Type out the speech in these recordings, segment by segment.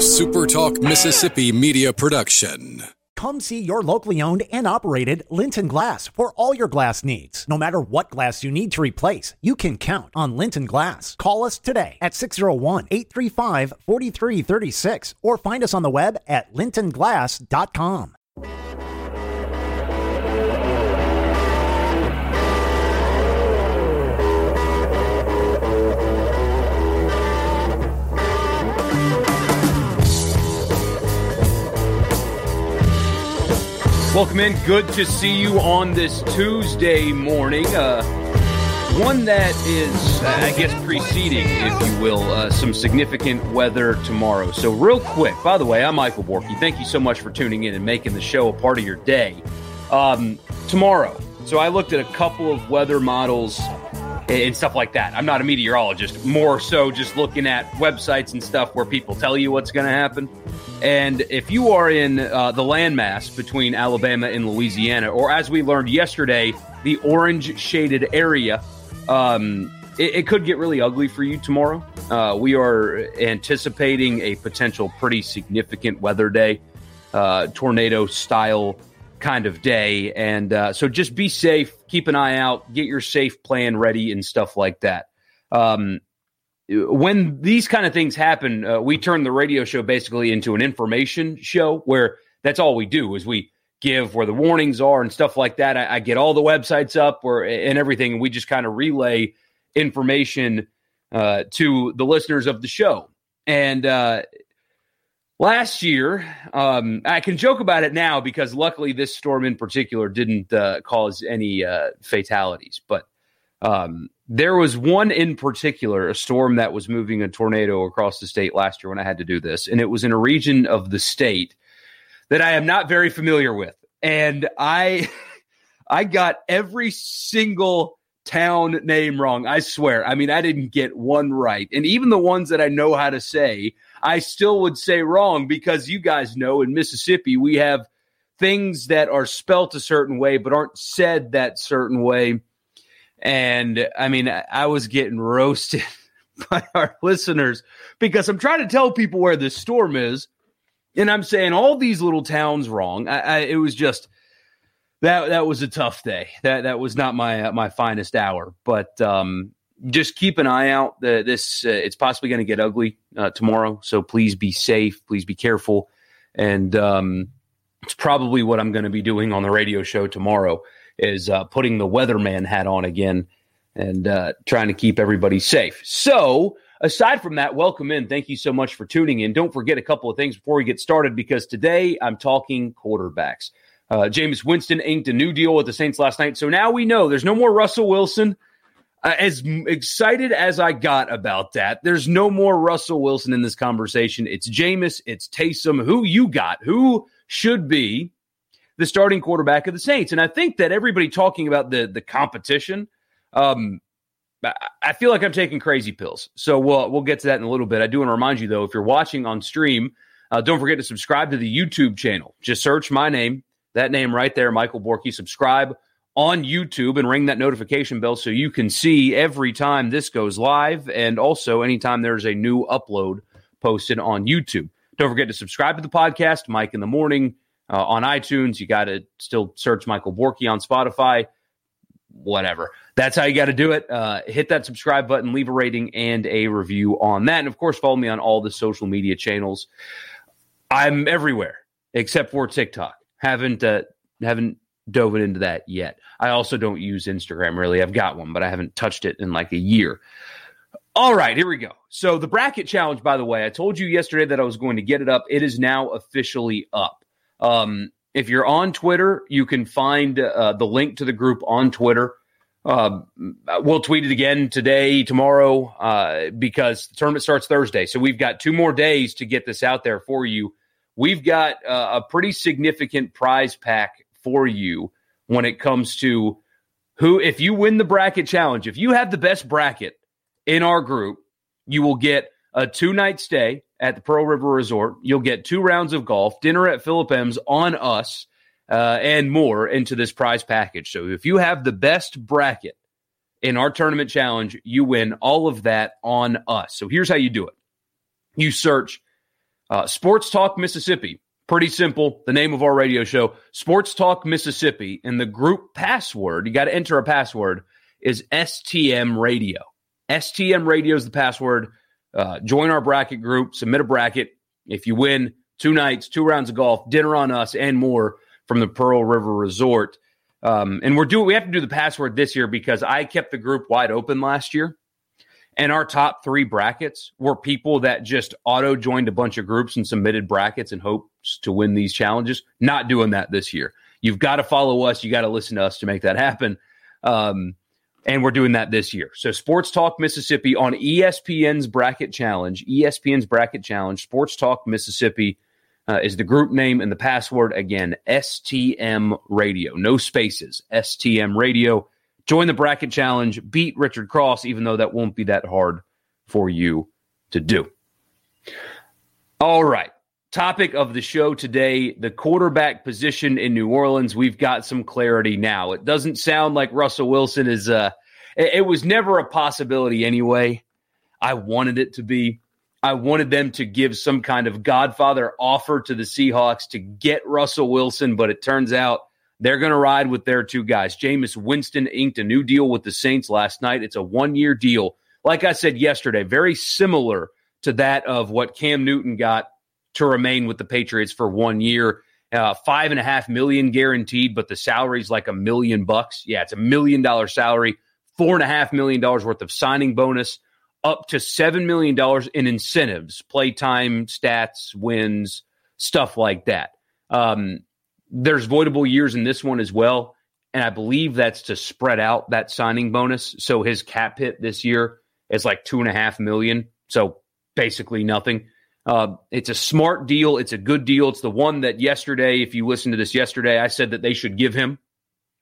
SuperTalk Mississippi media production. Come see your locally owned and operated Linton Glass for all your glass needs. No matter what glass you need to replace, you can count on Linton Glass. Call us today at 601 835 4336 or find us on the web at lintonglass.com. Welcome in. Good to see you on this Tuesday morning. Uh, one that is, uh, I guess, preceding, if you will, uh, some significant weather tomorrow. So, real quick, by the way, I'm Michael Borky. Thank you so much for tuning in and making the show a part of your day. Um, tomorrow, so I looked at a couple of weather models and stuff like that. I'm not a meteorologist, more so just looking at websites and stuff where people tell you what's going to happen. And if you are in uh, the landmass between Alabama and Louisiana, or as we learned yesterday, the orange shaded area, um, it, it, could get really ugly for you tomorrow. Uh, we are anticipating a potential pretty significant weather day, uh, tornado style kind of day. And uh, so just be safe, keep an eye out, get your safe plan ready, and stuff like that. Um, when these kind of things happen, uh, we turn the radio show basically into an information show where that's all we do is we give where the warnings are and stuff like that. I, I get all the websites up where and everything, and we just kind of relay information uh, to the listeners of the show. And uh, last year, um, I can joke about it now because luckily this storm in particular didn't uh, cause any uh, fatalities, but. Um, there was one in particular, a storm that was moving a tornado across the state last year when I had to do this. And it was in a region of the state that I am not very familiar with. And I I got every single town name wrong. I swear. I mean, I didn't get one right. And even the ones that I know how to say, I still would say wrong because you guys know in Mississippi we have things that are spelt a certain way but aren't said that certain way and I mean, I was getting roasted by our listeners because I'm trying to tell people where this storm is. And I'm saying all these little towns wrong. I, I, it was just that that was a tough day. That that was not my uh, my finest hour. But um, just keep an eye out. The, this uh, it's possibly going to get ugly uh, tomorrow. So please be safe. Please be careful. And um, it's probably what I'm going to be doing on the radio show tomorrow is uh, putting the weatherman hat on again and uh, trying to keep everybody safe. So, aside from that, welcome in. Thank you so much for tuning in. Don't forget a couple of things before we get started because today I'm talking quarterbacks. Uh, Jameis Winston inked a new deal with the Saints last night. So now we know there's no more Russell Wilson. Uh, as excited as I got about that, there's no more Russell Wilson in this conversation. It's Jameis, it's Taysom. Who you got? Who should be the starting quarterback of the Saints. And I think that everybody talking about the the competition, um, I feel like I'm taking crazy pills. So we'll we'll get to that in a little bit. I do want to remind you though, if you're watching on stream, uh, don't forget to subscribe to the YouTube channel. Just search my name, that name right there, Michael Borky. Subscribe on YouTube and ring that notification bell so you can see every time this goes live and also anytime there's a new upload posted on YouTube. Don't forget to subscribe to the podcast, Mike in the Morning uh, on iTunes. You got to still search Michael Borky on Spotify. Whatever. That's how you got to do it. Uh, hit that subscribe button, leave a rating and a review on that. And of course, follow me on all the social media channels. I'm everywhere except for TikTok. Haven't uh, haven't dove into that yet. I also don't use Instagram really. I've got one, but I haven't touched it in like a year. All right, here we go. So the bracket challenge, by the way, I told you yesterday that I was going to get it up. It is now officially up. Um, if you're on Twitter, you can find uh, the link to the group on Twitter. Uh, we'll tweet it again today, tomorrow, uh, because the tournament starts Thursday. So we've got two more days to get this out there for you. We've got uh, a pretty significant prize pack for you when it comes to who, if you win the bracket challenge, if you have the best bracket in our group, you will get a two night stay at the Pearl River Resort. You'll get two rounds of golf, dinner at Philip M's on us, uh, and more into this prize package. So if you have the best bracket in our tournament challenge, you win all of that on us. So here's how you do it you search Uh, Sports Talk Mississippi. Pretty simple. The name of our radio show, Sports Talk Mississippi. And the group password, you got to enter a password, is STM Radio. STM Radio is the password. Uh, join our bracket group, submit a bracket. If you win two nights, two rounds of golf, dinner on us, and more from the Pearl River Resort. Um, and we're doing we have to do the password this year because I kept the group wide open last year. And our top three brackets were people that just auto joined a bunch of groups and submitted brackets in hopes to win these challenges. Not doing that this year. You've got to follow us. You got to listen to us to make that happen. Um, and we're doing that this year. So Sports Talk Mississippi on ESPN's Bracket Challenge, ESPN's Bracket Challenge, Sports Talk Mississippi uh, is the group name and the password again, STM Radio. No spaces, STM Radio. Join the Bracket Challenge, beat Richard Cross, even though that won't be that hard for you to do. All right. Topic of the show today the quarterback position in New Orleans. We've got some clarity now. It doesn't sound like Russell Wilson is, uh, it, it was never a possibility anyway. I wanted it to be. I wanted them to give some kind of Godfather offer to the Seahawks to get Russell Wilson, but it turns out they're going to ride with their two guys. Jameis Winston inked a new deal with the Saints last night. It's a one year deal. Like I said yesterday, very similar to that of what Cam Newton got to remain with the Patriots for one year. Uh, five and a half million guaranteed, but the salary's like a million bucks. Yeah, it's a million dollar salary, four and a half million dollars worth of signing bonus, up to seven million dollars in incentives, playtime, stats, wins, stuff like that. Um, there's voidable years in this one as well, and I believe that's to spread out that signing bonus. So his cap hit this year is like two and a half million. So basically nothing. Uh, it's a smart deal. It's a good deal. It's the one that yesterday, if you listened to this yesterday, I said that they should give him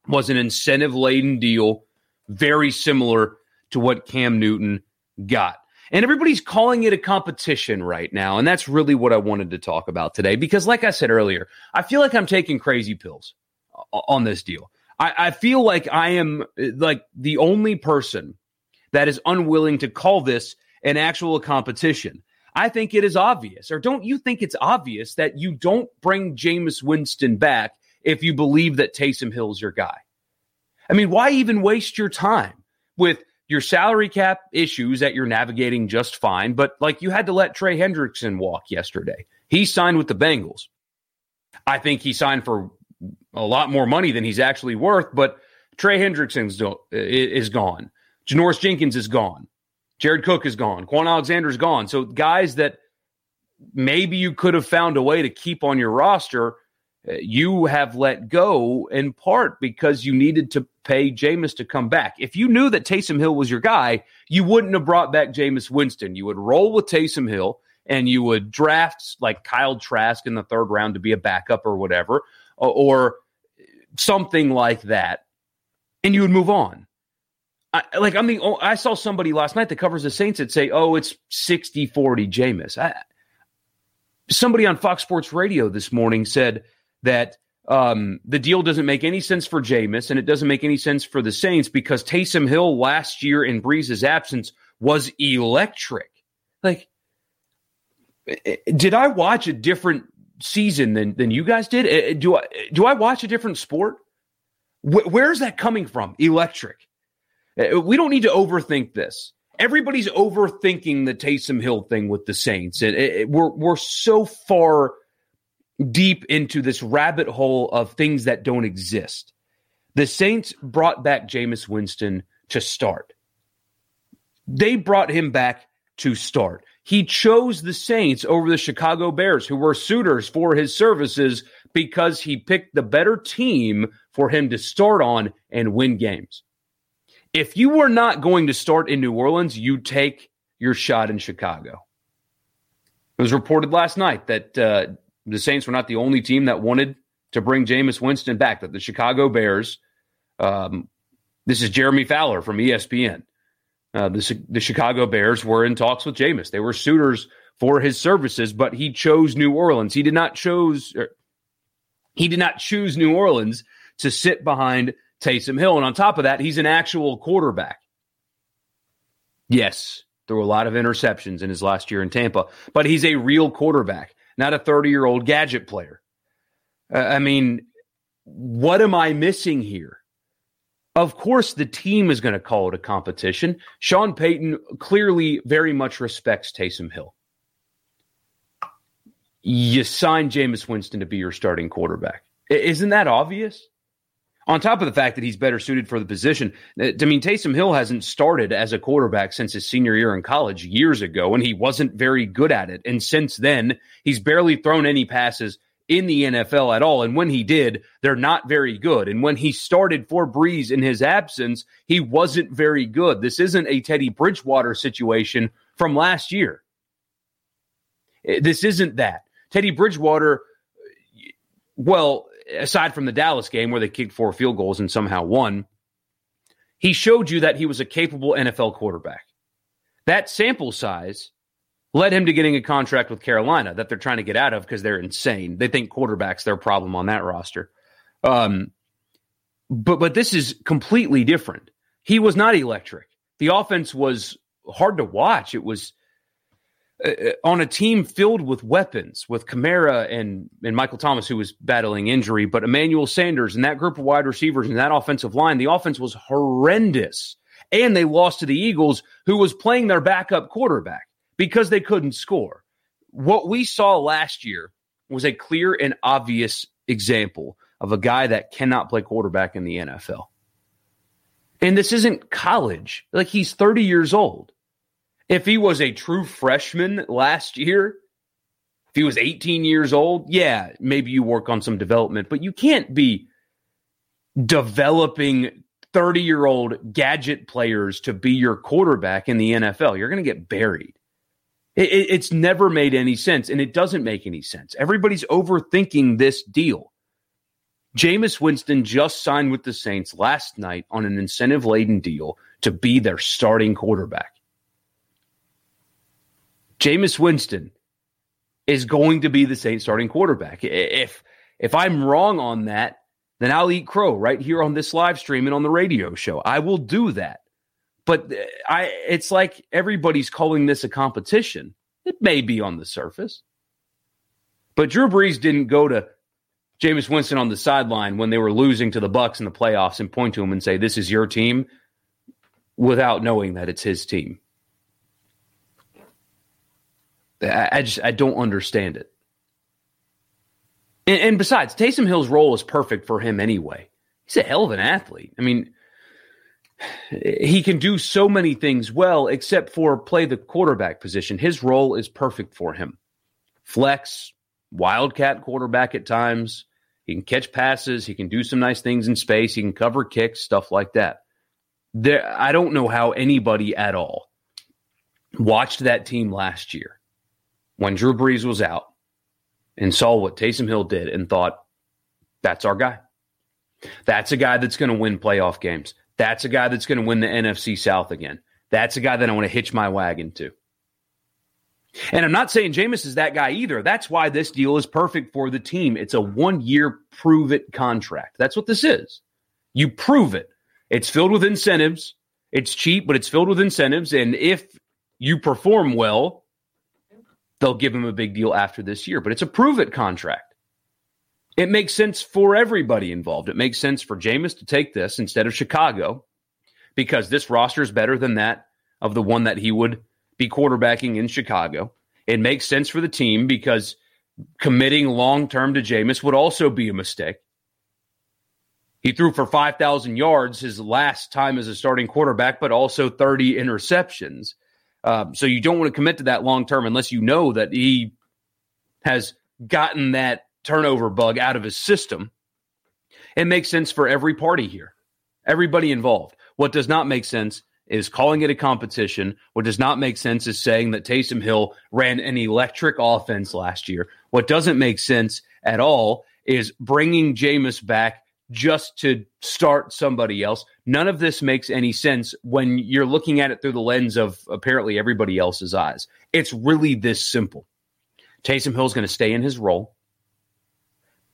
was an incentive laden deal, very similar to what Cam Newton got. And everybody's calling it a competition right now. And that's really what I wanted to talk about today. Because, like I said earlier, I feel like I'm taking crazy pills uh, uh, on this deal. I, I feel like I am uh, like the only person that is unwilling to call this an actual competition. I think it is obvious, or don't you think it's obvious that you don't bring Jameis Winston back if you believe that Taysom Hill's your guy? I mean, why even waste your time with your salary cap issues that you're navigating just fine? But like you had to let Trey Hendrickson walk yesterday. He signed with the Bengals. I think he signed for a lot more money than he's actually worth, but Trey Hendrickson is gone. Janoris Jenkins is gone. Jared Cook is gone. Kwon Alexander's gone. So guys that maybe you could have found a way to keep on your roster, Uh, you have let go in part because you needed to pay Jameis to come back. If you knew that Taysom Hill was your guy, you wouldn't have brought back Jameis Winston. You would roll with Taysom Hill and you would draft like Kyle Trask in the third round to be a backup or whatever, or something like that, and you would move on. I, like I'm the I saw somebody last night that covers the Saints that say, "Oh, it's 60-40 Jameis." I, somebody on Fox Sports Radio this morning said that um, the deal doesn't make any sense for Jameis and it doesn't make any sense for the Saints because Taysom Hill last year in Brees's absence was electric. Like, eh, eh, did I watch a different season than than you guys did? Eh, do I do I watch a different sport? where's that coming from? Electric. We don't need to overthink this. Everybody's overthinking the Taysom Hill thing with the Saints. And it, it, we're, we're so far deep into this rabbit hole of things that don't exist. The Saints brought back Jameis Winston to start. They brought him back to start. He chose the Saints over the Chicago Bears, who were suitors for his services because he picked the better team for him to start on and win games if you were not going to start in New Orleans, you take your shot in Chicago. It was reported last night that uh, the Saints were not the only team that wanted to bring Jameis Winston back, that the Chicago Bears, um, this is Jeremy Fowler from ESPN, uh, the, the Chicago Bears were in talks with Jameis. They were suitors for his services, but he chose New Orleans. He did not chose, er, he did not choose New Orleans to sit behind Taysom Hill. And on top of that, he's an actual quarterback. Yes, there were a lot of interceptions in his last year in Tampa, but he's a real quarterback. Not a 30 year old gadget player. Uh, I mean, what am I missing here? Of course, the team is going to call it a competition. Sean Payton clearly very much respects Taysom Hill. You sign Jameis Winston to be your starting quarterback. Isn't that obvious? On top of the fact that he's better suited for the position, uh, I mean, Taysom Hill hasn't started as a quarterback since his senior year in college years ago, and he wasn't very good at it. And since then, he's barely thrown any passes in the NFL at all. And when he did, they're not very good. And when he started for Brees in his absence, he wasn't very good. This isn't a Teddy Bridgewater situation from last year. Uh, this isn't that. Teddy Bridgewater, well, aside from the Dallas game where they kicked four field goals and somehow won, he showed you that he was a capable NFL quarterback. That sample size led him to getting a contract with Carolina that they're trying to get out of because they're insane. They think quarterback's their problem on that roster. Um, but but this is completely different. He was not electric. The offense was hard to watch. It was uh, uh, on a team filled with weapons, with Kamara and, and Michael Thomas, who was battling injury, but Emmanuel Sanders and that group of wide receivers and that offensive line, the offense was horrendous. And they lost to the Eagles, who was playing their backup quarterback because they couldn't score. What we saw last year was a clear and obvious example of a guy that cannot play quarterback in the NFL. And this isn't college. Like he's 30 years old. If he was a true freshman last year, if he was 18 years old, yeah, maybe you work on some development, but you can't be developing 30 year old gadget players to be your quarterback in the NFL. You're going to get buried. It, it, it's never made any sense, and it doesn't make any sense. Everybody's overthinking this deal. Jameis Winston just signed with the Saints last night on an incentive laden deal to be their starting quarterback. Jameis Winston is going to be the Saints starting quarterback. If if I'm wrong on that, then I'll eat crow right here on this live stream and on the radio show. I will do that. But uh, I it's like everybody's calling this a competition. It may be on the surface. But Drew Brees didn't go to Jameis Winston on the sideline when they were losing to the Bucks in the playoffs and point to him and say, This is your team without knowing that it's his team. I, I just I don't understand it. And, and besides, Taysom Hill's role is perfect for him anyway. He's a hell of an athlete. I mean, he can do so many things well, except for play the quarterback position. His role is perfect for him. Flex, wildcat quarterback at times. He can catch passes. He can do some nice things in space. He can cover kicks, stuff like that. There, I don't know how anybody at all watched that team last year when Drew Brees was out and saw what Taysom Hill did and thought, that's our guy. That's a guy that's going to win playoff games. That's a guy that's going to win the NFC South again. That's a guy that I want to hitch my wagon to. And I'm not saying Jameis is that guy either. That's why this deal is perfect for the team. It's a one year prove it contract. That's what this is. You prove it. It's filled with incentives. It's cheap, but it's filled with incentives. And if you perform well, they'll give him a big deal after this year. But it's a prove it contract. It makes sense for everybody involved. It makes sense for Jameis to take this instead of Chicago because this roster is better than that of the one that he would be quarterbacking in Chicago. It makes sense for the team because committing long term to Jameis would also be a mistake. He threw for 5,000 yards his last time as a starting quarterback, but also 30 interceptions. Um, so you don't want to commit to that long term unless you know that he has gotten that turnover bug out of his system. It makes sense for every party here, everybody involved. What does not make sense is calling it a competition. What does not make sense is saying that Taysom Hill ran an electric offense last year. What doesn't make sense at all is bringing Jameis back just to start somebody else. None of this makes any sense when you're looking at it through the lens of apparently everybody else's eyes. It's really this simple. Taysom Hill's going to stay in his role.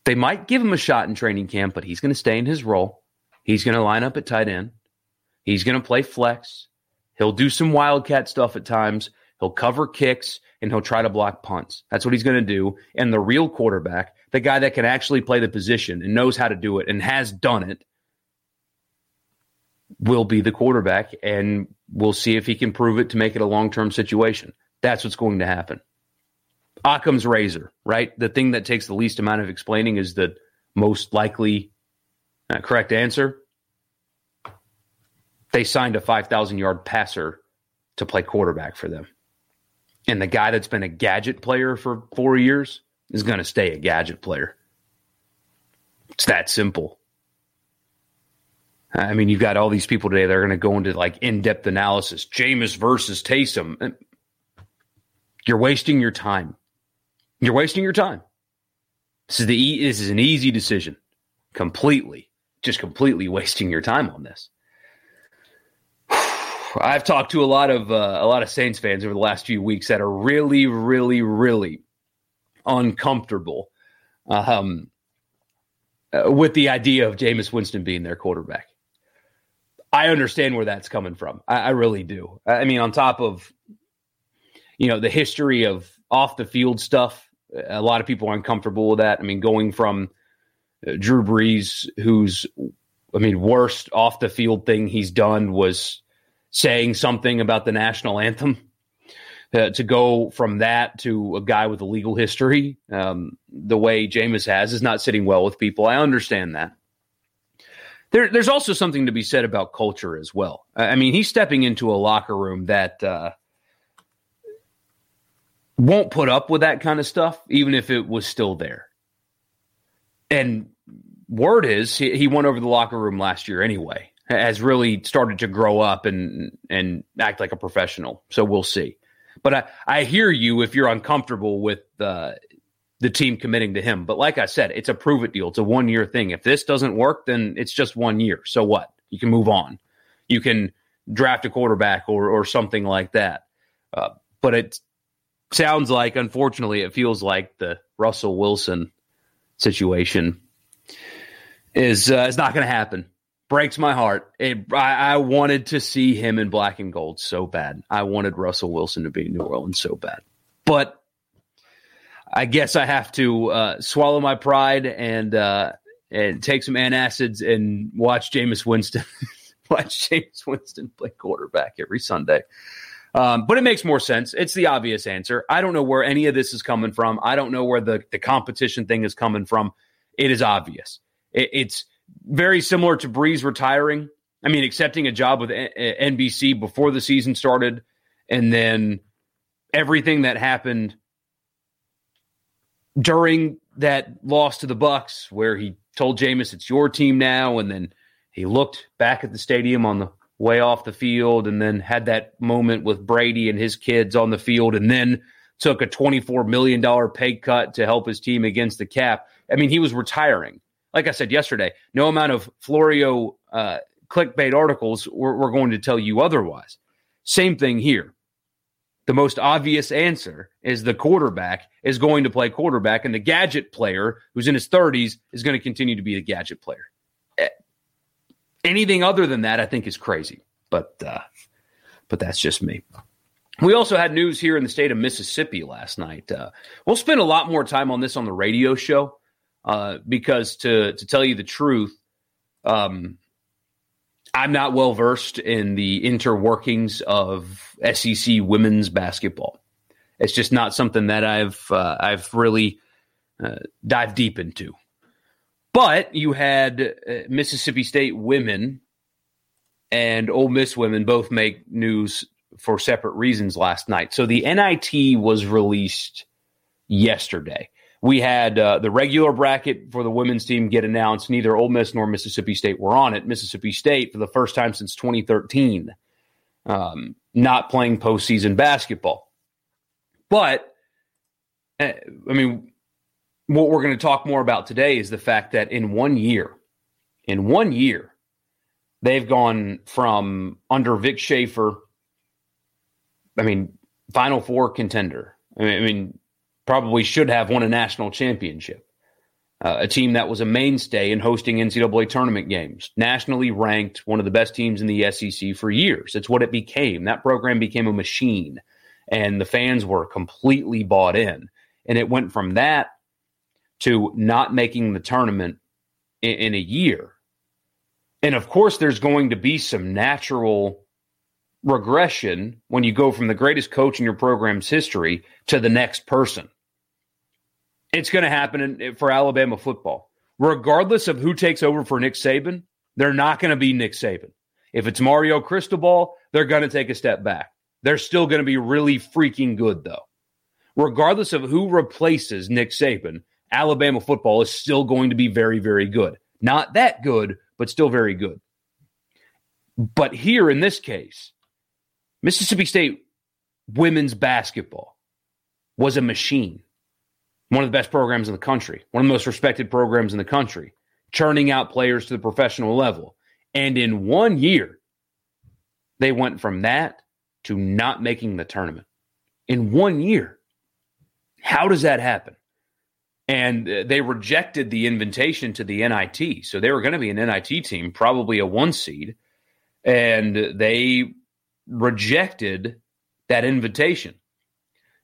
They might give him a shot in training camp, but he's going to stay in his role. He's going to line up at tight end. He's going to play flex. He'll do some wildcat stuff at times. He'll cover kicks and he'll try to block punts. That's what he's going to do. And the real quarterback, the guy that can actually play the position and knows how to do it and has done it, will be the quarterback. And we'll see if he can prove it to make it a long term situation. That's what's going to happen. Occam's razor, right? The thing that takes the least amount of explaining is the most likely uh, correct answer. They signed a 5,000 yard passer to play quarterback for them. And the guy that's been a gadget player for four years is going to stay a gadget player. It's that simple. I mean, you've got all these people today that are going to go into like in depth analysis. Jameis versus Taysom. You're wasting your time. You're wasting your time. This is the this is an easy decision. Completely, just completely wasting your time on this. I've talked to a lot of uh, a lot of Saints fans over the last few weeks that are really, really, really uncomfortable um, uh, with the idea of Jameis Winston being their quarterback. I understand where that's coming from. I, I really do. I mean, on top of you know the history of off the field stuff, a lot of people are uncomfortable with that. I mean, going from uh, Drew Brees, who's I mean, worst off the field thing he's done was saying something about the national anthem. Uh, to go from that to a guy with a legal history, um, the way Jameis has, is not sitting well with people. I understand that. There, there's also something to be said about culture as well. I mean, he's stepping into a locker room that uh, won't put up with that kind of stuff, even if it was still there. And word is he, he went over the locker room last year anyway has really started to grow up and and act like a professional. So we'll see. But I, I hear you if you're uncomfortable with the the team committing to him. But like I said, it's a prove it deal. It's a one year thing. If this doesn't work, then it's just one year. So what? You can move on. You can draft a quarterback or or something like that. Uh, but it sounds like, unfortunately, it feels like the Russell Wilson situation is uh, is not going to happen breaks my heart. It, I, I, wanted to see him in black and gold so bad. I wanted Russell Wilson to be in New Orleans so bad. But I guess I have to uh, swallow my pride and uh, and take some antacids and watch Jameis Winston watch Jameis Winston play quarterback every Sunday. Um, but it makes more sense. It's the obvious answer. I don't know where any of this is coming from. I don't know where the, the competition thing is coming from. It is obvious. It, it's very similar to Brees retiring. I mean, accepting a job with NBC uh, before the season started, and then everything that happened during that loss to the Bucks, where he told Jameis, "It's your team now," and then he looked back at the stadium on the way off the field, and then had that moment with Brady and his kids on the field, and then took a twenty-four million dollar pay cut to help his team against the cap. I mean, he was retiring like I said yesterday, no amount of Florio uh, clickbait articles were, were going to tell you otherwise. Same thing here. The most obvious answer is the quarterback is going to play quarterback, and the gadget player who's in his 30s is going to continue to be the gadget player. Eh, anything other than that, I think, is crazy. But uh, but that's just me. We also had news here in the state of Mississippi last night. Uh, we'll spend a lot more time on this on the radio show uh, because to to tell you the truth, um, I'm not well versed in the interworkings of SEC women's basketball. It's just not something that I've uh, I've really uh, dived deep into. But you had uh, Mississippi State women and Ole Miss women both make news for separate reasons last night. So the NIT was released yesterday we had uh, the regular bracket for the women's team get announced. Neither Ole Miss nor Mississippi State were on it. Mississippi State, for the first time since 2013, um, not playing postseason basketball. But, uh, I mean, what we're going to talk more about today is the fact that in one year, in one year, they've gone from under Vic Schaefer, I mean, Final Four contender. I mean, I mean probably should have won a national championship. Uh, a team that was a mainstay in hosting NCAA tournament games, nationally ranked, one of the best teams in the SEC for years. It's what it became. That program became a machine. and the fans were completely bought in. And it went from that to not making the tournament in, in a year. And of course, there's going to be some natural regression when you go from the greatest coach in your program's history to the next person. It's going to happen in, for Alabama football. Regardless of who takes over for Nick Saban, they're not going to be Nick Saban. If it's Mario Cristobal, they're going to take a step back. They're still going to be really freaking good, though. Regardless of who replaces Nick Saban, Alabama football is still going to be very, very good. Not that good, but still very good. But here in this case, Mississippi State women's basketball was a machine. One of the best programs in the country, one of the most respected programs in the country, churning out players to the professional level. And in one year, they went from that to not making the tournament. In one year. How does that happen? And uh, they rejected the invitation to the NIT. So they were going to be an NIT team, probably a one seed. And they rejected that invitation.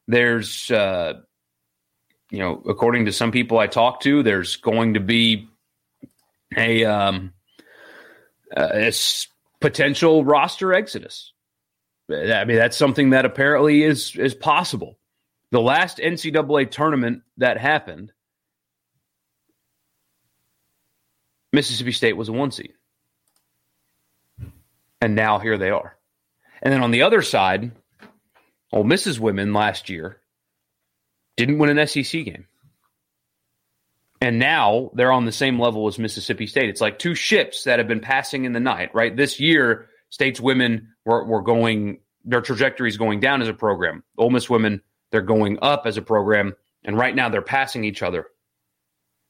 There's, uh, you know, according to some people I talked to, there's going to be a, um, a potential roster exodus. I mean, that's something that apparently is is possible. The last NCAA tournament that happened, Mississippi State was a one seed. And now here they are. And then on the other side, Ole Miss's women last year didn't win an SEC game. And now they're on the same level as Mississippi State. It's like two ships that have been passing in the night, right? This year, State's women were, were going, their trajectory is going down as a program. Ole Miss women, they're going up as a program. And right now they're passing each other.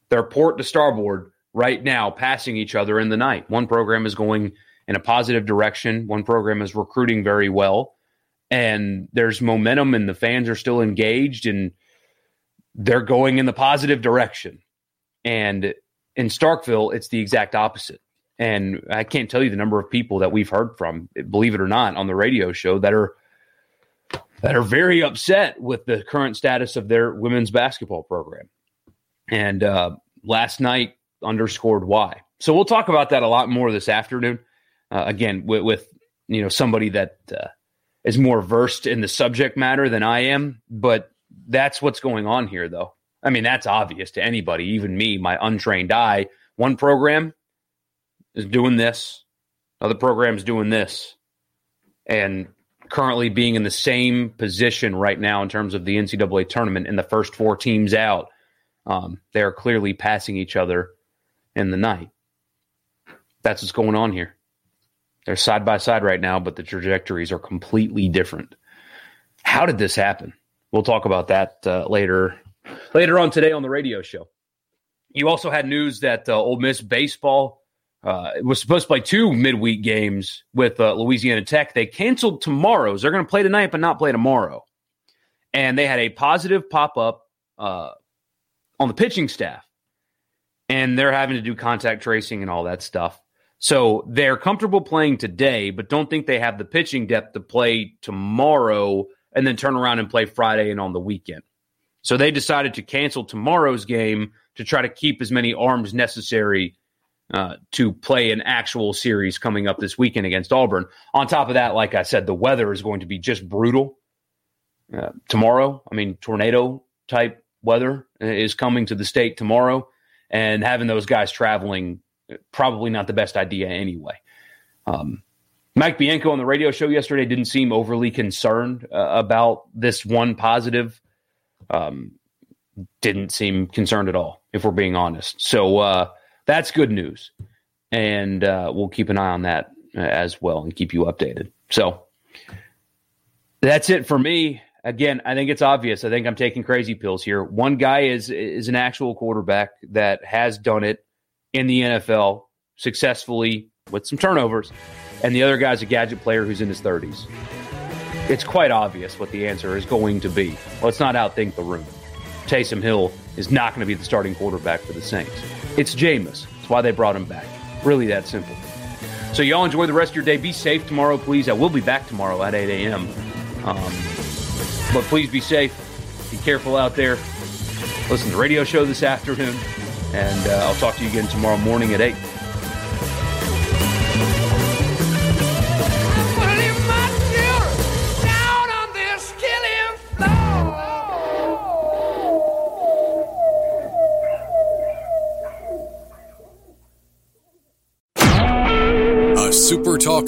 They're port to starboard right now, passing each other in the night. One program is going in a positive direction. One program is recruiting very well, and there's momentum, and the fans are still engaged, and they're going in the positive direction. And in Starkville, it's the exact opposite. And I can't tell you the number of people that we've heard from, believe it or not, on the radio show that are that are very upset with the current status of their women's basketball program. And uh, last night underscored why. So we'll talk about that a lot more this afternoon uh, again with, with, you know somebody that uh, is more versed in the subject matter than I am. But that's what's going on here, though. I mean, that's obvious to anybody, even me, my untrained eye. One program is doing this, other program is doing this, and currently being in the same position right now in terms of the NCAA tournament in the first four teams out. Um, they are clearly passing each other in the night. That's what's going on here. They're side by side right now, but the trajectories are completely different. How did this happen? We'll talk about that uh, later later on today on the radio show. You also had news that uh, Ole Miss baseball uh, was supposed to play two midweek games with uh, Louisiana Tech. They canceled tomorrow's. They're going to play tonight, but not play tomorrow. And they had a positive pop up uh, on the pitching staff, and they're having to do contact tracing and all that stuff. So they're comfortable playing today, but don't think they have the pitching depth to play tomorrow and then turn around and play Friday and on the weekend. So they decided to cancel tomorrow's game to try to keep as many arms necessary uh, to play an actual series coming up this weekend against Auburn. On top of that, like I said, the weather is going to be just brutal uh, tomorrow. I mean, tornado type weather is coming to the state tomorrow, and having those guys traveling probably not the best idea anyway. Um, Mike Bianco on the radio show yesterday didn't seem overly concerned uh, about this one positive. Um, didn't seem concerned at all, if we're being honest. So uh, that's good news, and uh, we'll keep an eye on that uh, as well and keep you updated. So that's it for me. Again, I think it's obvious. I think I'm taking crazy pills here. One guy is is an actual quarterback that has done it in the NFL successfully with some turnovers, and the other guy's a gadget player who's in his 30s. It's quite obvious what the answer is going to be. Let's not outthink the room. Taysom Hill is not going to be the starting quarterback for the Saints. It's Jameis. That's why they brought him back. Really that simple. So y'all enjoy the rest of your day. Be safe tomorrow, please. I will be back tomorrow at 8 a.m. Um, But please be safe. Be careful out there. Listen to the radio show this afternoon. And uh, I'll talk to you again tomorrow morning at 8.